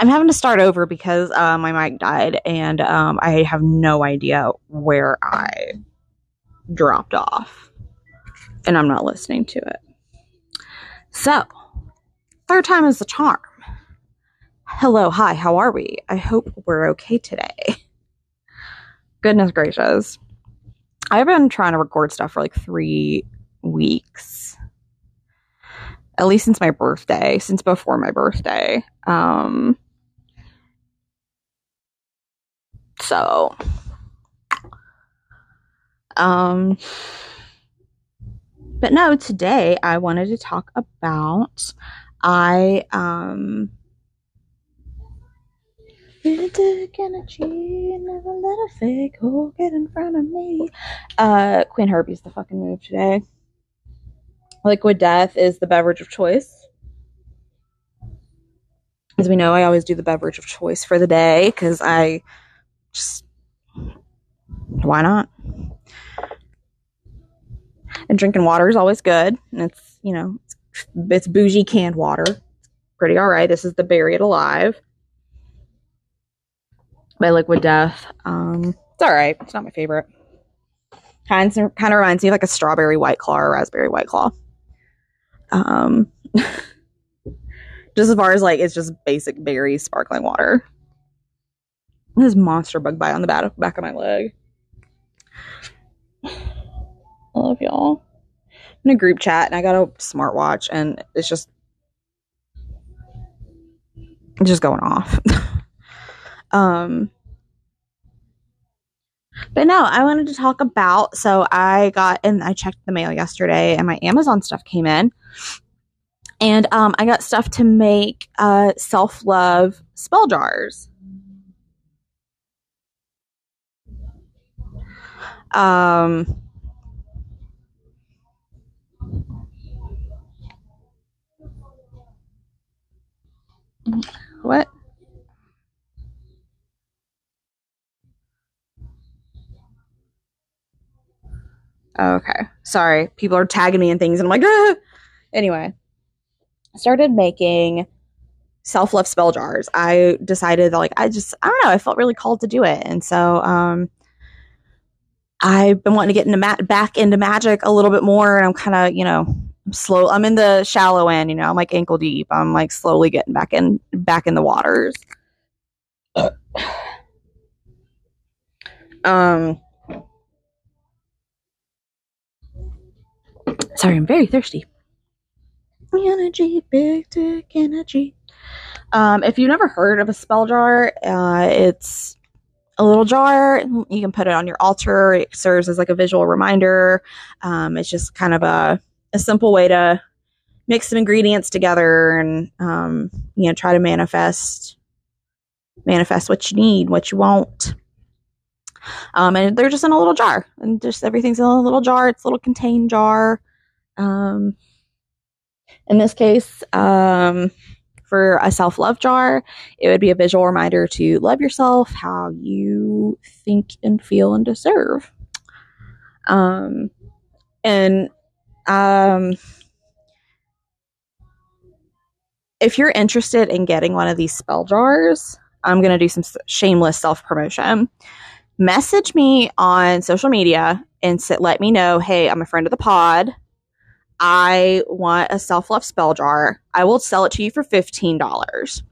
I'm having to start over because uh, my mic died and um, I have no idea where I dropped off. And I'm not listening to it. So, third time is the charm. Hello, hi, how are we? I hope we're okay today. Goodness gracious. I've been trying to record stuff for like three weeks. At least since my birthday, since before my birthday. Um, so, um, but no, today I wanted to talk about I um energy, never let a fake hole get in front of me. Uh, Queen Herbie's the fucking move today. Liquid Death is the beverage of choice. As we know, I always do the beverage of choice for the day because I just why not? And drinking water is always good, and it's you know it's, it's bougie canned water. Pretty all right. This is the Berry It Alive by Liquid Death. Um, it's all right. It's not my favorite. Kind of, kind of reminds me of like a strawberry white claw or raspberry white claw. Um, just as far as like it's just basic berry sparkling water. This monster bug bite on the back back of my leg. I love y'all. I'm in a group chat and I got a smartwatch and it's just just going off. um but no, I wanted to talk about so I got and I checked the mail yesterday and my Amazon stuff came in. And um I got stuff to make uh self-love spell jars. Um what? Okay. Sorry. People are tagging me and things and I'm like, ah! anyway. I started making self love spell jars. I decided that like I just I don't know, I felt really called to do it. And so um I've been wanting to get into ma- back into magic a little bit more and I'm kind of, you know, I'm slow I'm in the shallow end, you know, I'm like ankle deep. I'm like slowly getting back in back in the waters. um Sorry, I'm very thirsty. Energy, big dick energy. Um, if you've never heard of a spell jar, uh, it's a little jar. You can put it on your altar. It serves as like a visual reminder. Um, it's just kind of a, a simple way to mix some ingredients together and um, you know try to manifest manifest what you need, what you want. Um, and they're just in a little jar, and just everything's in a little jar. It's a little contained jar. Um, in this case, um, for a self love jar, it would be a visual reminder to love yourself how you think and feel and deserve. Um, and um, if you're interested in getting one of these spell jars, I'm going to do some shameless self promotion. Message me on social media and sit, let me know, hey, I'm a friend of the pod. I want a self love spell jar. I will sell it to you for $15.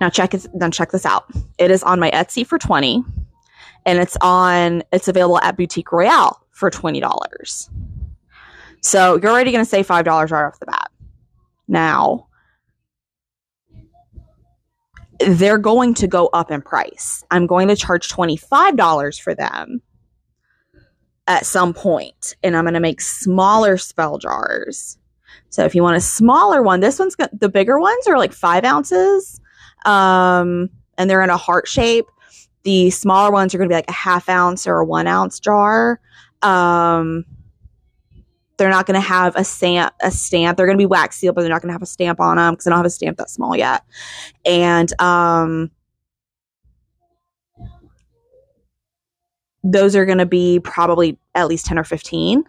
Now check it, then check this out. It is on my Etsy for 20 and it's on it's available at Boutique Royale for $20. So you're already going to save $5 right off the bat. Now, they're going to go up in price. I'm going to charge $25 for them at some point, and I'm going to make smaller spell jars. So if you want a smaller one, this one's got the bigger ones are like five ounces, um, and they're in a heart shape. The smaller ones are going to be like a half ounce or a one ounce jar. Um, they're not going to have a stamp. A stamp. They're going to be wax sealed, but they're not going to have a stamp on them because I don't have a stamp that small yet. And um, those are going to be probably at least 10 or 15.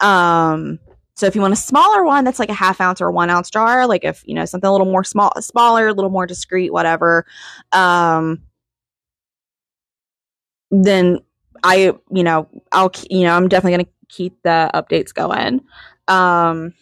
Um, so if you want a smaller one that's like a half ounce or one ounce jar, like if you know something a little more small, smaller, a little more discreet, whatever, um, then I, you know, I'll, you know, I'm definitely going to keep the updates going. Um,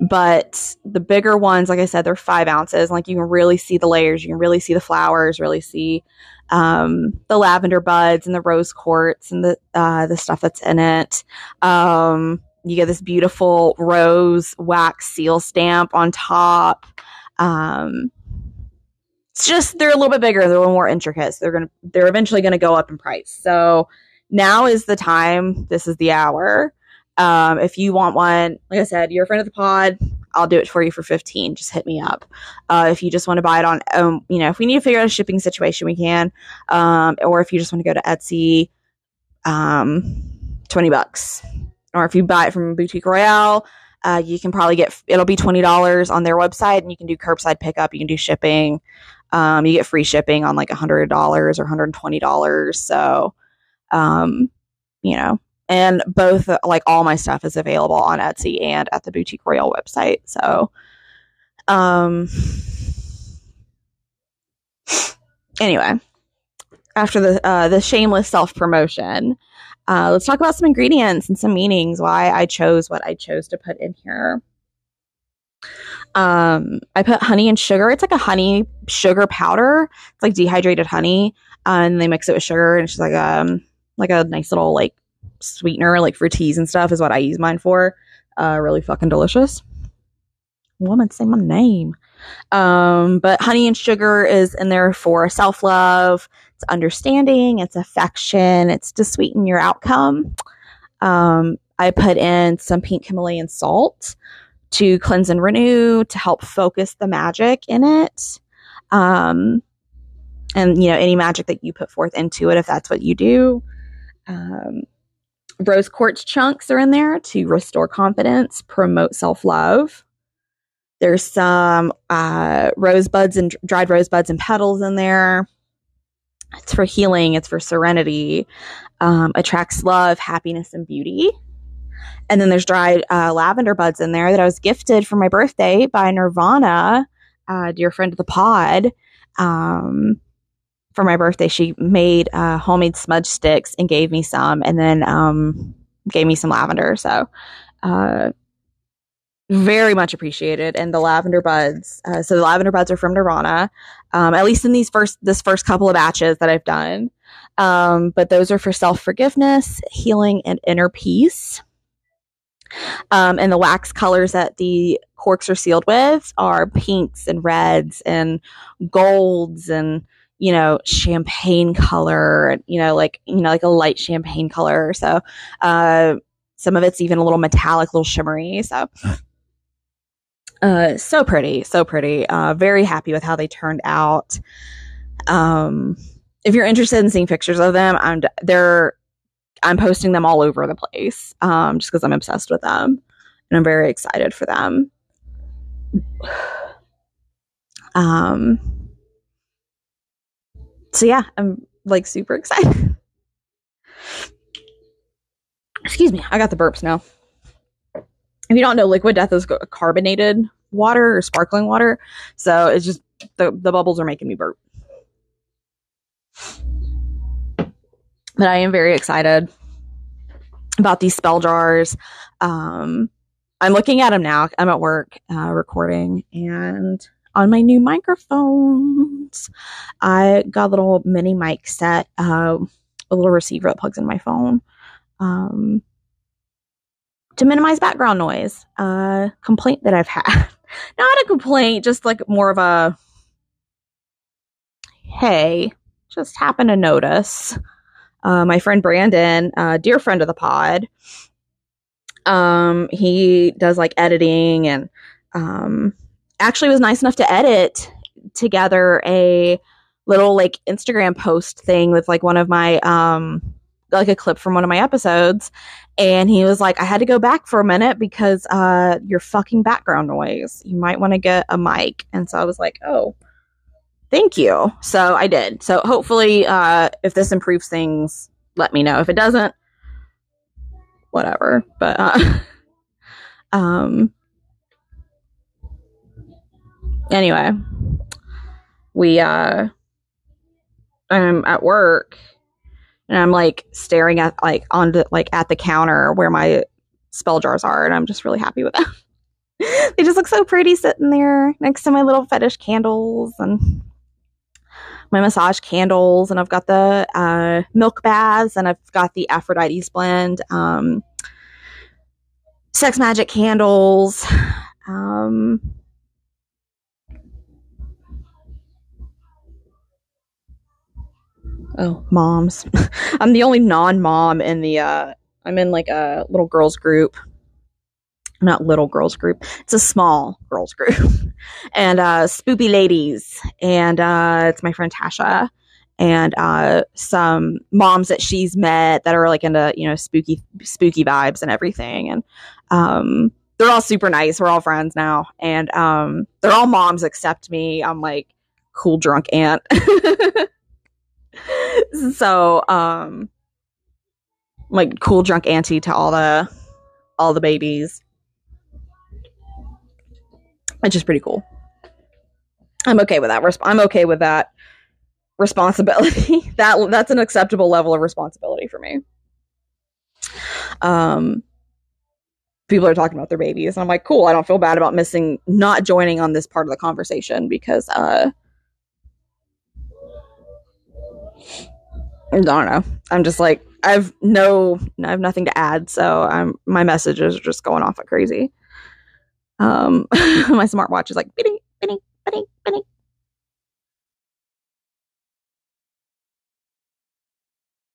but the bigger ones, like I said, they're five ounces. Like you can really see the layers, you can really see the flowers, really see um, the lavender buds and the rose quartz and the uh, the stuff that's in it. Um, you get this beautiful rose wax seal stamp on top. Um, it's just they're a little bit bigger, they're a little more intricate. So they're gonna they're eventually gonna go up in price. So now is the time. This is the hour. Um, if you want one, like I said, you're a friend of the pod. I'll do it for you for 15. Just hit me up. Uh, if you just want to buy it on, um, you know, if we need to figure out a shipping situation, we can. Um, or if you just want to go to Etsy, um, 20 bucks. Or if you buy it from Boutique Royale, uh, you can probably get, it'll be $20 on their website and you can do curbside pickup. You can do shipping. Um, you get free shipping on like $100 or $120. So, um, you know, and both like all my stuff is available on Etsy and at the Boutique Royale website. So, um, anyway, after the uh, the shameless self promotion, uh, let's talk about some ingredients and some meanings. Why I chose what I chose to put in here. Um, I put honey and sugar. It's like a honey sugar powder. It's like dehydrated honey, uh, and they mix it with sugar, and it's like um like a nice little like sweetener, like for teas and stuff, is what I use mine for. Uh, really fucking delicious. Woman, say my name. Um, but honey and sugar is in there for self love, it's understanding, it's affection, it's to sweeten your outcome. Um, I put in some pink Himalayan salt to cleanse and renew, to help focus the magic in it. Um, and you know, any magic that you put forth into it, if that's what you do. Um, rose quartz chunks are in there to restore confidence, promote self love. There's some uh, rosebuds and dried rosebuds and petals in there. It's for healing, it's for serenity, um, attracts love, happiness, and beauty. And then there's dried uh, lavender buds in there that I was gifted for my birthday by Nirvana, uh, dear friend of the pod. Um, for my birthday, she made uh, homemade smudge sticks and gave me some, and then um, gave me some lavender. So, uh, very much appreciated. And the lavender buds, uh, so the lavender buds are from Nirvana, um, at least in these first this first couple of batches that I've done. Um, but those are for self forgiveness, healing, and inner peace. Um, and the wax colors that the corks are sealed with are pinks and reds and golds and you know, champagne color, you know, like, you know, like a light champagne color. So, uh, some of it's even a little metallic, little shimmery. So, uh, so pretty, so pretty. Uh, very happy with how they turned out. Um, if you're interested in seeing pictures of them, I'm, they're, I'm posting them all over the place, um, just because I'm obsessed with them and I'm very excited for them. Um, so yeah, I'm like super excited. Excuse me, I got the burps now. If you don't know, liquid death is carbonated water or sparkling water, so it's just the the bubbles are making me burp. But I am very excited about these spell jars. Um, I'm looking at them now. I'm at work uh, recording, and on my new I got a little mini mic set, uh, a little receiver that plugs in my phone um, to minimize background noise. Uh, complaint that I've had. Not a complaint, just like more of a hey, just happened to notice. Uh, my friend Brandon, uh, dear friend of the pod, um, he does like editing and um, actually was nice enough to edit together a little like Instagram post thing with like one of my um like a clip from one of my episodes. And he was like I had to go back for a minute because uh your fucking background noise. You might want to get a mic. And so I was like oh thank you. So I did. So hopefully uh if this improves things let me know. If it doesn't whatever. But uh, um, anyway, we uh, I'm at work and I'm like staring at like onto like at the counter where my spell jars are, and I'm just really happy with them. they just look so pretty sitting there next to my little fetish candles and my massage candles, and I've got the uh, milk baths, and I've got the Aphrodite's blend, um, sex magic candles. Um, oh, moms. I'm the only non-mom in the. Uh, I'm in like a little girls group not little girls group. It's a small girls group. and uh Spoopy Ladies. And uh it's my friend Tasha and uh some moms that she's met that are like into, you know, spooky spooky vibes and everything. And um they're all super nice. We're all friends now. And um they're all moms except me. I'm like cool drunk aunt. so um like cool drunk auntie to all the all the babies which is pretty cool. I'm okay with that. I'm okay with that responsibility. that that's an acceptable level of responsibility for me. Um, people are talking about their babies, and I'm like, cool. I don't feel bad about missing, not joining on this part of the conversation because, uh, I don't know. I'm just like, I've no, I have nothing to add, so I'm my messages are just going off like crazy. Um, my smartwatch is like, bitty, bitty, bitty, bitty.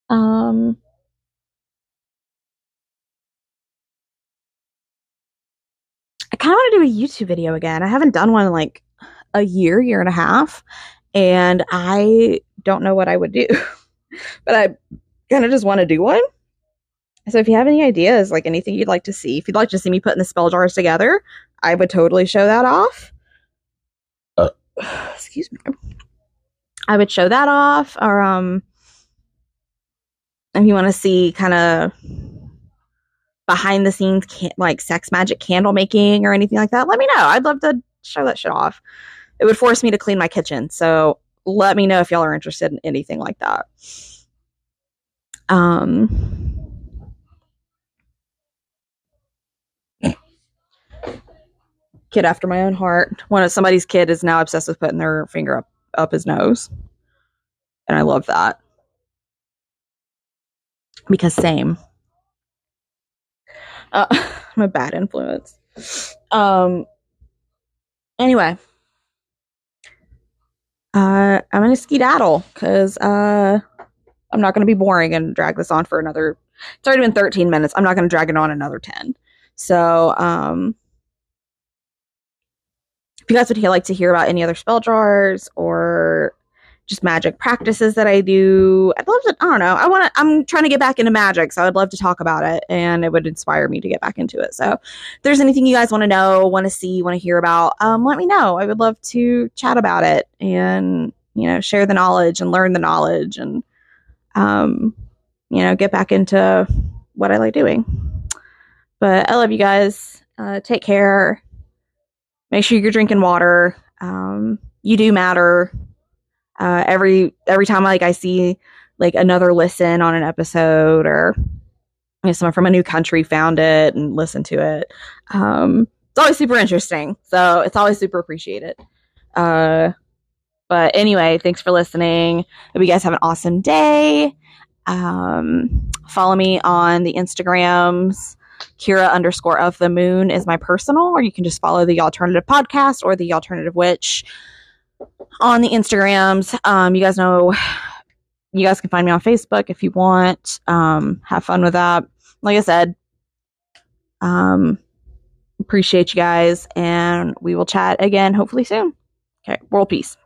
Um, I kind of want to do a YouTube video again. I haven't done one in like a year, year and a half, and I don't know what I would do, but I kind of just want to do one. So if you have any ideas, like anything you'd like to see, if you'd like to see me putting the spell jars together, I would totally show that off. Uh. Excuse me. I would show that off, or um, if you want to see kind of behind the scenes, can- like sex magic candle making or anything like that, let me know. I'd love to show that shit off. It would force me to clean my kitchen, so let me know if y'all are interested in anything like that. Um kid after my own heart. One of somebody's kid is now obsessed with putting their finger up up his nose, and I love that because same. Uh, I'm a bad influence. Um. Anyway, uh, I'm gonna skedaddle because uh, I'm not gonna be boring and drag this on for another. It's already been 13 minutes. I'm not gonna drag it on another 10. So, um, if you guys would like to hear about any other spell jars or just magic practices that I do, I'd love to. I don't know. I want to. I'm trying to get back into magic, so I'd love to talk about it, and it would inspire me to get back into it. So, if there's anything you guys want to know, want to see, want to hear about, um, let me know. I would love to chat about it and you know share the knowledge and learn the knowledge and um, you know get back into what I like doing. But I love you guys. Uh, take care make sure you're drinking water. Um, you do matter. Uh, every every time like I see like another listen on an episode or you know, someone from a new country found it and listened to it. Um, it's always super interesting. So it's always super appreciated. Uh, but anyway, thanks for listening. Hope you guys have an awesome day. Um, follow me on the Instagrams. Kira underscore of the moon is my personal, or you can just follow the Yallternative podcast or the Yallternative witch on the Instagrams. Um, you guys know you guys can find me on Facebook if you want. Um, have fun with that. Like I said, um, appreciate you guys, and we will chat again hopefully soon. Okay, world peace.